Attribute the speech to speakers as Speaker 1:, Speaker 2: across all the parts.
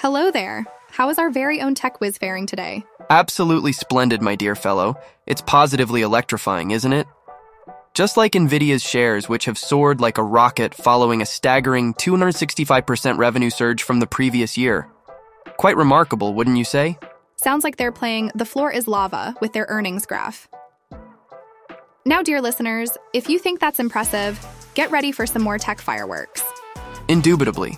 Speaker 1: Hello there. How is our very own tech whiz faring today?
Speaker 2: Absolutely splendid, my dear fellow. It's positively electrifying, isn't it? Just like Nvidia's shares, which have soared like a rocket following a staggering 265% revenue surge from the previous year. Quite remarkable, wouldn't you say?
Speaker 1: Sounds like they're playing The Floor is Lava with their earnings graph. Now, dear listeners, if you think that's impressive, get ready for some more tech fireworks.
Speaker 2: Indubitably.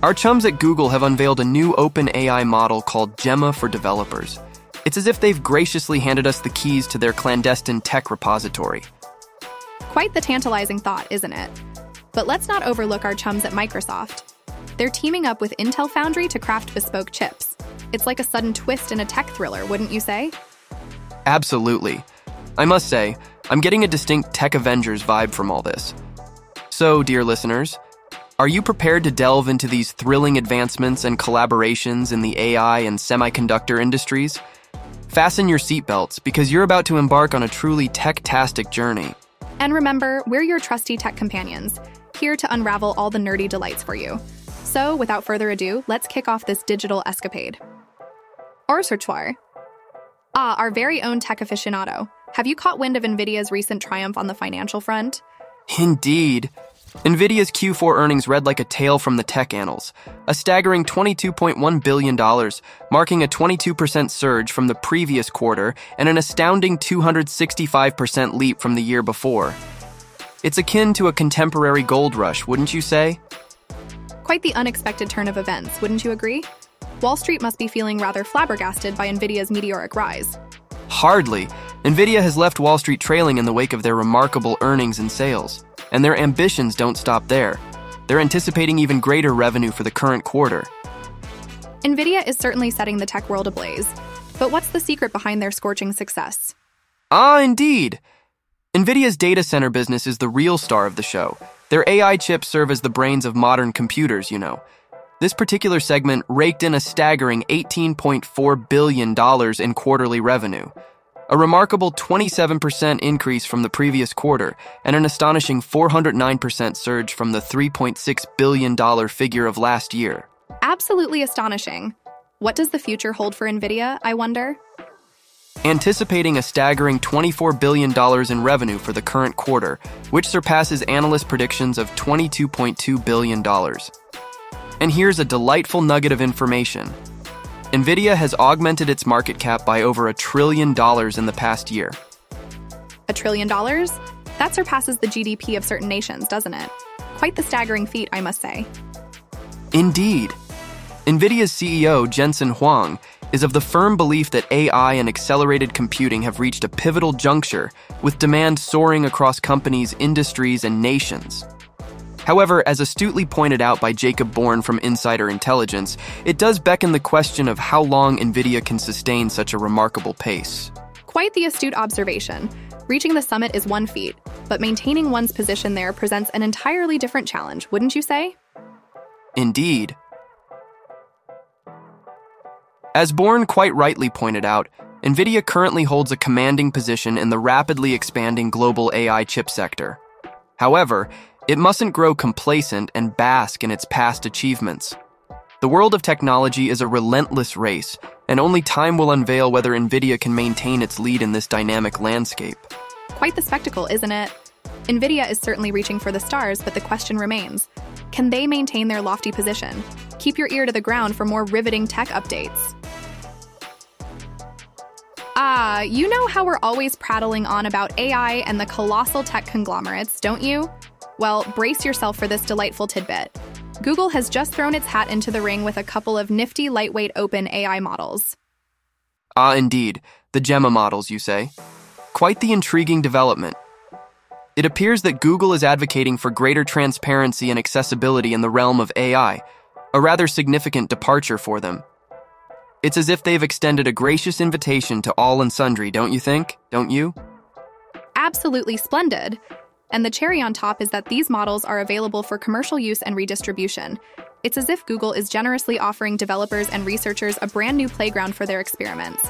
Speaker 2: Our chums at Google have unveiled a new open AI model called Gemma for developers. It's as if they've graciously handed us the keys to their clandestine tech repository.
Speaker 1: Quite the tantalizing thought, isn't it? But let's not overlook our chums at Microsoft. They're teaming up with Intel Foundry to craft bespoke chips. It's like a sudden twist in a tech thriller, wouldn't you say?
Speaker 2: Absolutely. I must say, I'm getting a distinct Tech Avengers vibe from all this. So, dear listeners, are you prepared to delve into these thrilling advancements and collaborations in the AI and semiconductor industries? Fasten your seatbelts because you're about to embark on a truly tech-tastic journey.
Speaker 1: And remember, we're your trusty tech companions, here to unravel all the nerdy delights for you. So, without further ado, let's kick off this digital escapade. Or searchoir. Ah, our very own tech aficionado. Have you caught wind of NVIDIA's recent triumph on the financial front?
Speaker 2: Indeed. NVIDIA's Q4 earnings read like a tale from the tech annals, a staggering $22.1 billion, marking a 22% surge from the previous quarter and an astounding 265% leap from the year before. It's akin to a contemporary gold rush, wouldn't you say?
Speaker 1: Quite the unexpected turn of events, wouldn't you agree? Wall Street must be feeling rather flabbergasted by NVIDIA's meteoric rise.
Speaker 2: Hardly. NVIDIA has left Wall Street trailing in the wake of their remarkable earnings and sales. And their ambitions don't stop there. They're anticipating even greater revenue for the current quarter.
Speaker 1: NVIDIA is certainly setting the tech world ablaze. But what's the secret behind their scorching success?
Speaker 2: Ah, indeed. NVIDIA's data center business is the real star of the show. Their AI chips serve as the brains of modern computers, you know. This particular segment raked in a staggering $18.4 billion in quarterly revenue, a remarkable 27% increase from the previous quarter, and an astonishing 409% surge from the $3.6 billion figure of last year.
Speaker 1: Absolutely astonishing. What does the future hold for NVIDIA, I wonder?
Speaker 2: Anticipating a staggering $24 billion in revenue for the current quarter, which surpasses analyst predictions of $22.2 billion. And here's a delightful nugget of information. Nvidia has augmented its market cap by over a trillion dollars in the past year.
Speaker 1: A trillion dollars? That surpasses the GDP of certain nations, doesn't it? Quite the staggering feat, I must say.
Speaker 2: Indeed. Nvidia's CEO, Jensen Huang, is of the firm belief that AI and accelerated computing have reached a pivotal juncture, with demand soaring across companies, industries, and nations. However, as astutely pointed out by Jacob Bourne from Insider Intelligence, it does beckon the question of how long NVIDIA can sustain such a remarkable pace.
Speaker 1: Quite the astute observation. Reaching the summit is one feat, but maintaining one's position there presents an entirely different challenge, wouldn't you say?
Speaker 2: Indeed. As Bourne quite rightly pointed out, NVIDIA currently holds a commanding position in the rapidly expanding global AI chip sector. However, it mustn't grow complacent and bask in its past achievements. The world of technology is a relentless race, and only time will unveil whether NVIDIA can maintain its lead in this dynamic landscape.
Speaker 1: Quite the spectacle, isn't it? NVIDIA is certainly reaching for the stars, but the question remains can they maintain their lofty position? Keep your ear to the ground for more riveting tech updates. Ah, you know how we're always prattling on about AI and the colossal tech conglomerates, don't you? Well, brace yourself for this delightful tidbit. Google has just thrown its hat into the ring with a couple of nifty lightweight open AI models.
Speaker 2: Ah, indeed, the Gemma models, you say. Quite the intriguing development. It appears that Google is advocating for greater transparency and accessibility in the realm of AI, a rather significant departure for them. It's as if they've extended a gracious invitation to all and sundry, don't you think? Don't you?
Speaker 1: Absolutely splendid. And the cherry on top is that these models are available for commercial use and redistribution. It's as if Google is generously offering developers and researchers a brand new playground for their experiments.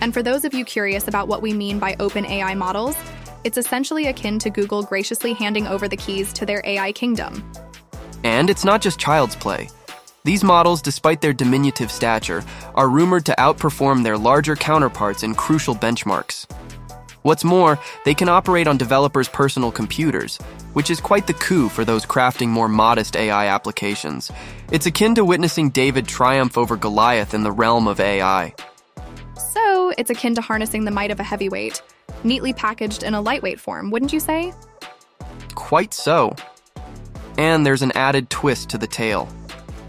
Speaker 1: And for those of you curious about what we mean by open AI models, it's essentially akin to Google graciously handing over the keys to their AI kingdom.
Speaker 2: And it's not just child's play. These models, despite their diminutive stature, are rumored to outperform their larger counterparts in crucial benchmarks. What's more, they can operate on developers' personal computers, which is quite the coup for those crafting more modest AI applications. It's akin to witnessing David triumph over Goliath in the realm of AI.
Speaker 1: So, it's akin to harnessing the might of a heavyweight, neatly packaged in a lightweight form, wouldn't you say?
Speaker 2: Quite so. And there's an added twist to the tale.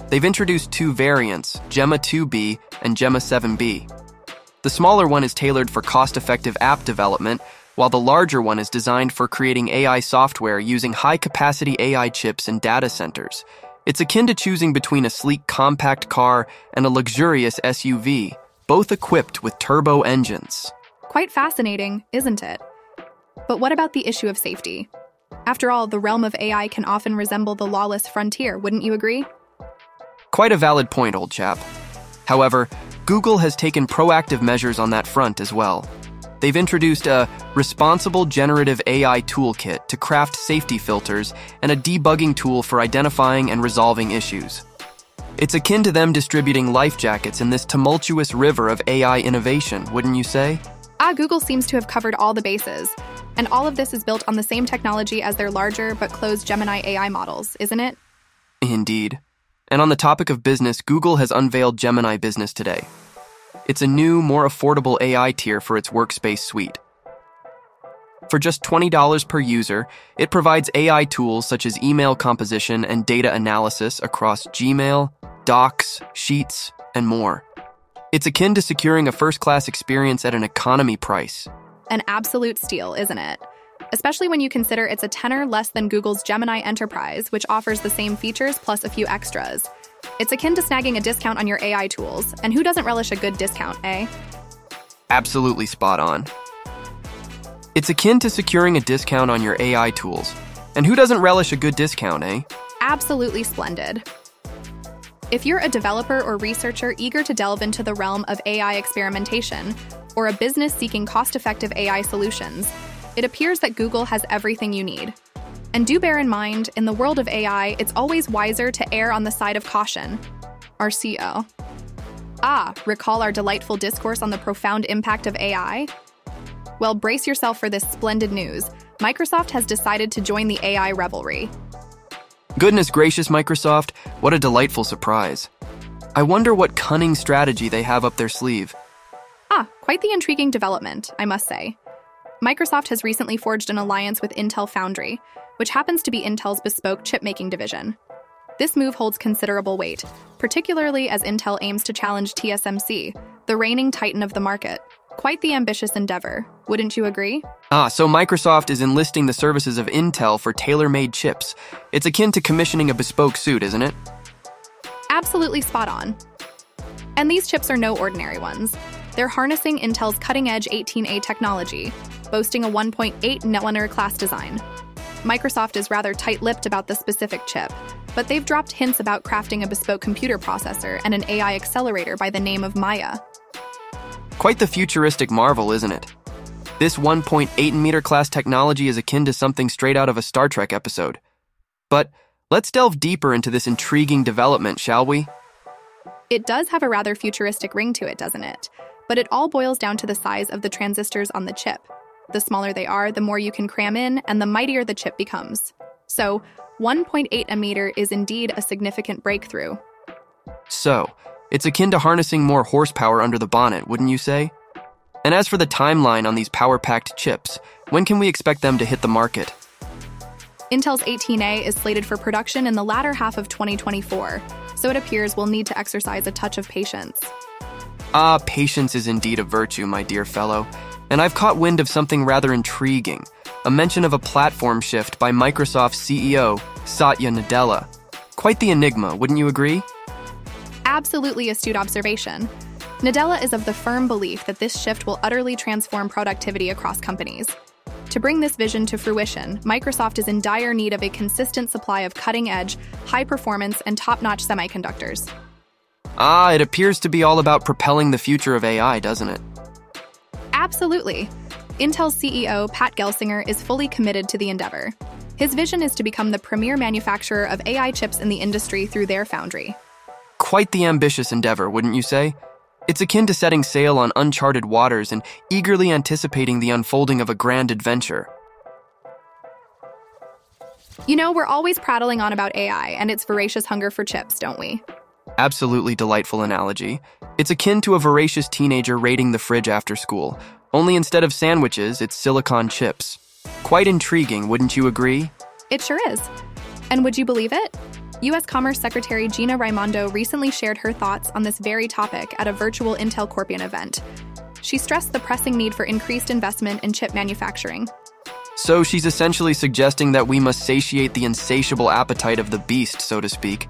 Speaker 2: They've introduced two variants, Gemma 2B and Gemma 7B. The smaller one is tailored for cost effective app development, while the larger one is designed for creating AI software using high capacity AI chips and data centers. It's akin to choosing between a sleek compact car and a luxurious SUV, both equipped with turbo engines.
Speaker 1: Quite fascinating, isn't it? But what about the issue of safety? After all, the realm of AI can often resemble the lawless frontier, wouldn't you agree?
Speaker 2: Quite a valid point, old chap. However, Google has taken proactive measures on that front as well. They've introduced a responsible generative AI toolkit to craft safety filters and a debugging tool for identifying and resolving issues. It's akin to them distributing life jackets in this tumultuous river of AI innovation, wouldn't you say?
Speaker 1: Ah, Google seems to have covered all the bases. And all of this is built on the same technology as their larger but closed Gemini AI models, isn't it?
Speaker 2: Indeed. And on the topic of business, Google has unveiled Gemini Business today. It's a new, more affordable AI tier for its workspace suite. For just $20 per user, it provides AI tools such as email composition and data analysis across Gmail, Docs, Sheets, and more. It's akin to securing a first class experience at an economy price.
Speaker 1: An absolute steal, isn't it? Especially when you consider it's a tenner less than Google's Gemini Enterprise, which offers the same features plus a few extras. It's akin to snagging a discount on your AI tools, and who doesn't relish a good discount, eh?
Speaker 2: Absolutely spot on. It's akin to securing a discount on your AI tools, and who doesn't relish a good discount, eh?
Speaker 1: Absolutely splendid. If you're a developer or researcher eager to delve into the realm of AI experimentation, or a business seeking cost effective AI solutions, it appears that Google has everything you need. And do bear in mind, in the world of AI, it's always wiser to err on the side of caution. RCO. Ah, recall our delightful discourse on the profound impact of AI? Well, brace yourself for this splendid news. Microsoft has decided to join the AI revelry.
Speaker 2: Goodness gracious, Microsoft, what a delightful surprise. I wonder what cunning strategy they have up their sleeve.
Speaker 1: Ah, quite the intriguing development, I must say. Microsoft has recently forged an alliance with Intel Foundry, which happens to be Intel's bespoke chip making division. This move holds considerable weight, particularly as Intel aims to challenge TSMC, the reigning titan of the market. Quite the ambitious endeavor, wouldn't you agree?
Speaker 2: Ah, so Microsoft is enlisting the services of Intel for tailor made chips. It's akin to commissioning a bespoke suit, isn't it?
Speaker 1: Absolutely spot on. And these chips are no ordinary ones. They're harnessing Intel's cutting edge 18A technology, boasting a 1.8 nanometer class design. Microsoft is rather tight lipped about the specific chip, but they've dropped hints about crafting a bespoke computer processor and an AI accelerator by the name of Maia.
Speaker 2: Quite the futuristic marvel, isn't it? This 1.8 meter class technology is akin to something straight out of a Star Trek episode. But let's delve deeper into this intriguing development, shall we?
Speaker 1: It does have a rather futuristic ring to it, doesn't it? But it all boils down to the size of the transistors on the chip. The smaller they are, the more you can cram in, and the mightier the chip becomes. So, 1.8 a meter is indeed a significant breakthrough.
Speaker 2: So, it's akin to harnessing more horsepower under the bonnet, wouldn't you say? And as for the timeline on these power packed chips, when can we expect them to hit the market?
Speaker 1: Intel's 18A is slated for production in the latter half of 2024, so it appears we'll need to exercise a touch of patience.
Speaker 2: Ah, patience is indeed a virtue, my dear fellow, and I've caught wind of something rather intriguing a mention of a platform shift by Microsoft CEO Satya Nadella. Quite the enigma, wouldn't you agree?
Speaker 1: Absolutely astute observation. Nadella is of the firm belief that this shift will utterly transform productivity across companies. To bring this vision to fruition, Microsoft is in dire need of a consistent supply of cutting edge, high performance, and top notch semiconductors.
Speaker 2: Ah, it appears to be all about propelling the future of AI, doesn't it?
Speaker 1: Absolutely. Intel's CEO, Pat Gelsinger, is fully committed to the endeavor. His vision is to become the premier manufacturer of AI chips in the industry through their foundry.
Speaker 2: Quite the ambitious endeavor, wouldn't you say? It's akin to setting sail on uncharted waters and eagerly anticipating the unfolding of a grand adventure.
Speaker 1: You know, we're always prattling on about AI and its voracious hunger for chips, don't we?
Speaker 2: Absolutely delightful analogy. It's akin to a voracious teenager raiding the fridge after school, only instead of sandwiches, it's silicon chips. Quite intriguing, wouldn't you agree?
Speaker 1: It sure is. And would you believe it? U.S. Commerce Secretary Gina Raimondo recently shared her thoughts on this very topic at a virtual Intel Corpion event. She stressed the pressing need for increased investment in chip manufacturing.
Speaker 2: So she's essentially suggesting that we must satiate the insatiable appetite of the beast, so to speak.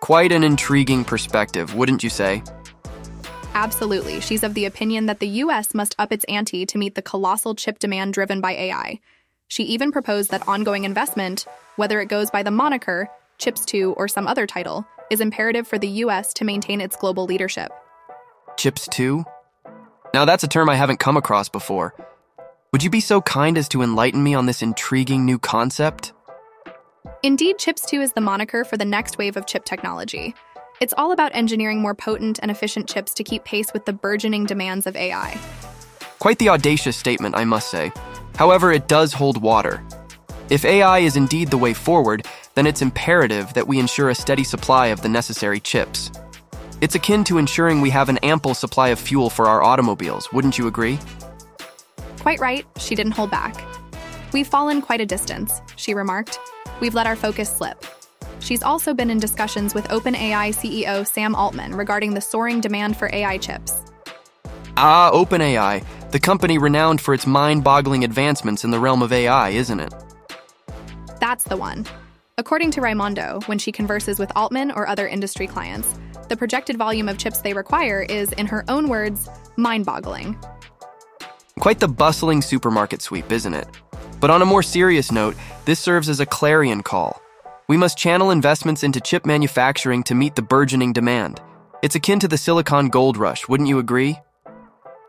Speaker 2: Quite an intriguing perspective, wouldn't you say?
Speaker 1: Absolutely. She's of the opinion that the US must up its ante to meet the colossal chip demand driven by AI. She even proposed that ongoing investment, whether it goes by the moniker, Chips 2, or some other title, is imperative for the US to maintain its global leadership.
Speaker 2: Chips 2? Now that's a term I haven't come across before. Would you be so kind as to enlighten me on this intriguing new concept?
Speaker 1: Indeed, Chips 2 is the moniker for the next wave of chip technology. It's all about engineering more potent and efficient chips to keep pace with the burgeoning demands of AI.
Speaker 2: Quite the audacious statement, I must say. However, it does hold water. If AI is indeed the way forward, then it's imperative that we ensure a steady supply of the necessary chips. It's akin to ensuring we have an ample supply of fuel for our automobiles, wouldn't you agree?
Speaker 1: Quite right, she didn't hold back. We've fallen quite a distance, she remarked. We've let our focus slip. She's also been in discussions with OpenAI CEO Sam Altman regarding the soaring demand for AI chips.
Speaker 2: Ah, OpenAI, the company renowned for its mind boggling advancements in the realm of AI, isn't it?
Speaker 1: That's the one. According to Raimondo, when she converses with Altman or other industry clients, the projected volume of chips they require is, in her own words, mind boggling.
Speaker 2: Quite the bustling supermarket sweep, isn't it? But on a more serious note, this serves as a clarion call. We must channel investments into chip manufacturing to meet the burgeoning demand. It's akin to the silicon gold rush, wouldn't you agree?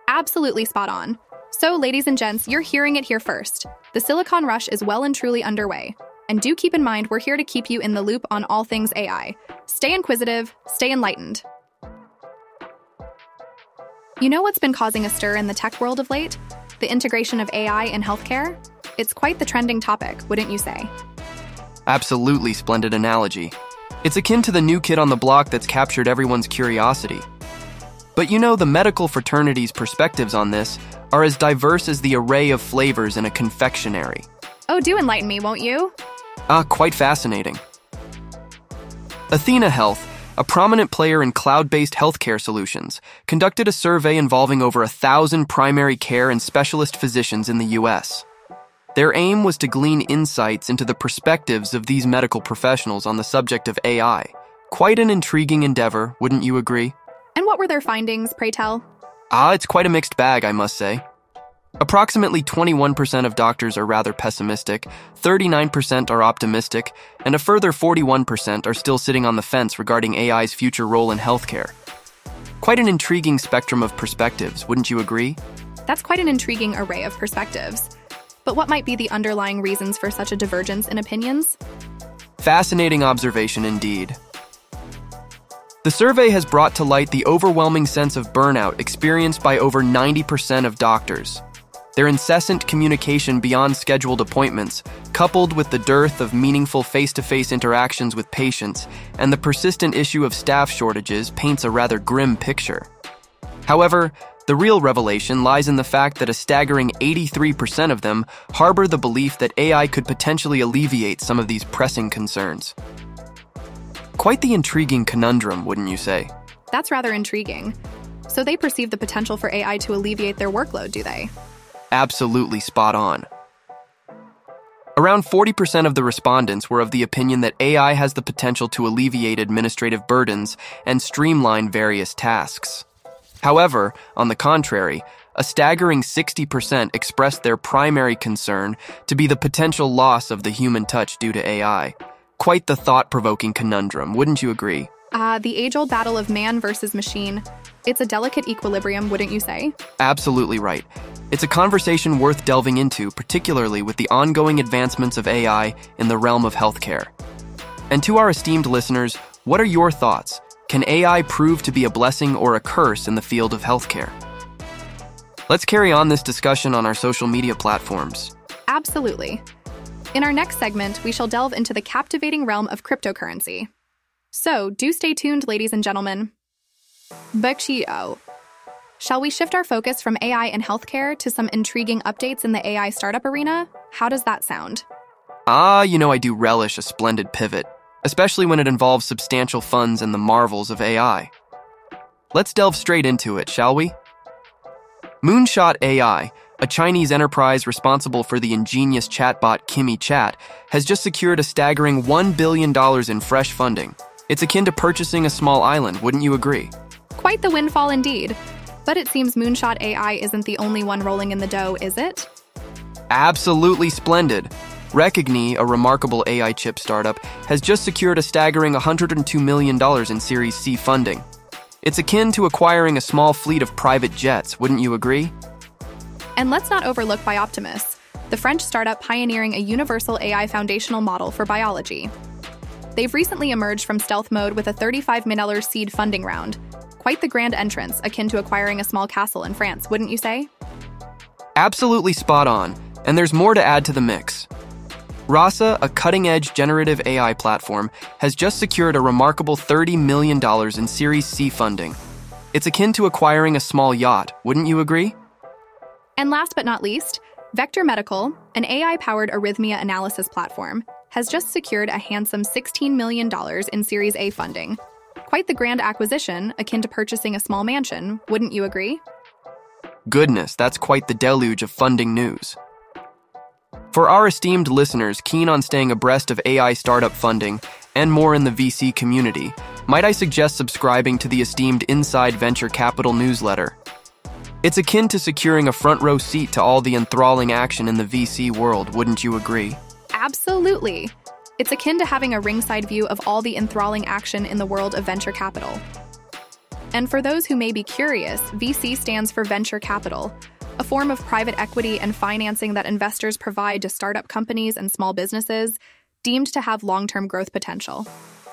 Speaker 1: Absolutely spot on. So, ladies and gents, you're hearing it here first. The silicon rush is well and truly underway. And do keep in mind, we're here to keep you in the loop on all things AI. Stay inquisitive, stay enlightened. You know what's been causing a stir in the tech world of late? The integration of AI in healthcare? It's quite the trending topic, wouldn't you say?
Speaker 2: Absolutely splendid analogy. It's akin to the new kid on the block that's captured everyone's curiosity. But you know, the medical fraternity's perspectives on this are as diverse as the array of flavors in a confectionery.
Speaker 1: Oh, do enlighten me, won't you?
Speaker 2: Ah, quite fascinating. Athena Health, a prominent player in cloud based healthcare solutions, conducted a survey involving over a thousand primary care and specialist physicians in the U.S. Their aim was to glean insights into the perspectives of these medical professionals on the subject of AI. Quite an intriguing endeavor, wouldn't you agree?
Speaker 1: And what were their findings, pray tell?
Speaker 2: Ah, it's quite a mixed bag, I must say. Approximately 21% of doctors are rather pessimistic, 39% are optimistic, and a further 41% are still sitting on the fence regarding AI's future role in healthcare. Quite an intriguing spectrum of perspectives, wouldn't you agree?
Speaker 1: That's quite an intriguing array of perspectives. But what might be the underlying reasons for such a divergence in opinions?
Speaker 2: Fascinating observation indeed. The survey has brought to light the overwhelming sense of burnout experienced by over 90% of doctors. Their incessant communication beyond scheduled appointments, coupled with the dearth of meaningful face to face interactions with patients and the persistent issue of staff shortages, paints a rather grim picture. However, the real revelation lies in the fact that a staggering 83% of them harbor the belief that AI could potentially alleviate some of these pressing concerns. Quite the intriguing conundrum, wouldn't you say?
Speaker 1: That's rather intriguing. So they perceive the potential for AI to alleviate their workload, do they?
Speaker 2: Absolutely spot on. Around 40% of the respondents were of the opinion that AI has the potential to alleviate administrative burdens and streamline various tasks. However, on the contrary, a staggering 60% expressed their primary concern to be the potential loss of the human touch due to AI. Quite the thought provoking conundrum, wouldn't you agree?
Speaker 1: Ah, uh, the age old battle of man versus machine. It's a delicate equilibrium, wouldn't you say?
Speaker 2: Absolutely right. It's a conversation worth delving into, particularly with the ongoing advancements of AI in the realm of healthcare. And to our esteemed listeners, what are your thoughts? Can AI prove to be a blessing or a curse in the field of healthcare? Let's carry on this discussion on our social media platforms.
Speaker 1: Absolutely. In our next segment, we shall delve into the captivating realm of cryptocurrency. So, do stay tuned, ladies and gentlemen. Bexio. Shall we shift our focus from AI and healthcare to some intriguing updates in the AI startup arena? How does that sound?
Speaker 2: Ah, you know I do relish a splendid pivot, especially when it involves substantial funds and the marvels of AI. Let's delve straight into it, shall we? Moonshot AI, a Chinese enterprise responsible for the ingenious chatbot Kimi Chat, has just secured a staggering $1 billion in fresh funding. It's akin to purchasing a small island, wouldn't you agree?
Speaker 1: Quite the windfall indeed. But it seems Moonshot AI isn't the only one rolling in the dough, is it?
Speaker 2: Absolutely splendid. Recogni, a remarkable AI chip startup, has just secured a staggering $102 million in Series C funding. It's akin to acquiring a small fleet of private jets, wouldn't you agree?
Speaker 1: And let's not overlook Bioptimus, the French startup pioneering a universal AI foundational model for biology. They've recently emerged from stealth mode with a $35 million seed funding round, Quite the grand entrance, akin to acquiring a small castle in France, wouldn't you say?
Speaker 2: Absolutely spot on, and there's more to add to the mix. Rasa, a cutting edge generative AI platform, has just secured a remarkable $30 million in Series C funding. It's akin to acquiring a small yacht, wouldn't you agree?
Speaker 1: And last but not least, Vektor Medical, an AI powered arrhythmia analysis platform, has just secured a handsome $16 million in Series A funding, Quite the grand acquisition, akin to purchasing a small mansion, wouldn't you agree?
Speaker 2: Goodness, that's quite the deluge of funding news. For our esteemed listeners keen on staying abreast of AI startup funding and more in the VC community, might I suggest subscribing to the esteemed Inside Venture Capital newsletter? It's akin to securing a front row seat to all the enthralling action in the VC world, wouldn't you agree?
Speaker 1: Absolutely. It's akin to having a ringside view of all the enthralling action in the world of venture capital. And for those who may be curious, VC stands for venture capital, a form of private equity and financing that investors provide to startup companies and small businesses deemed to have long term growth potential.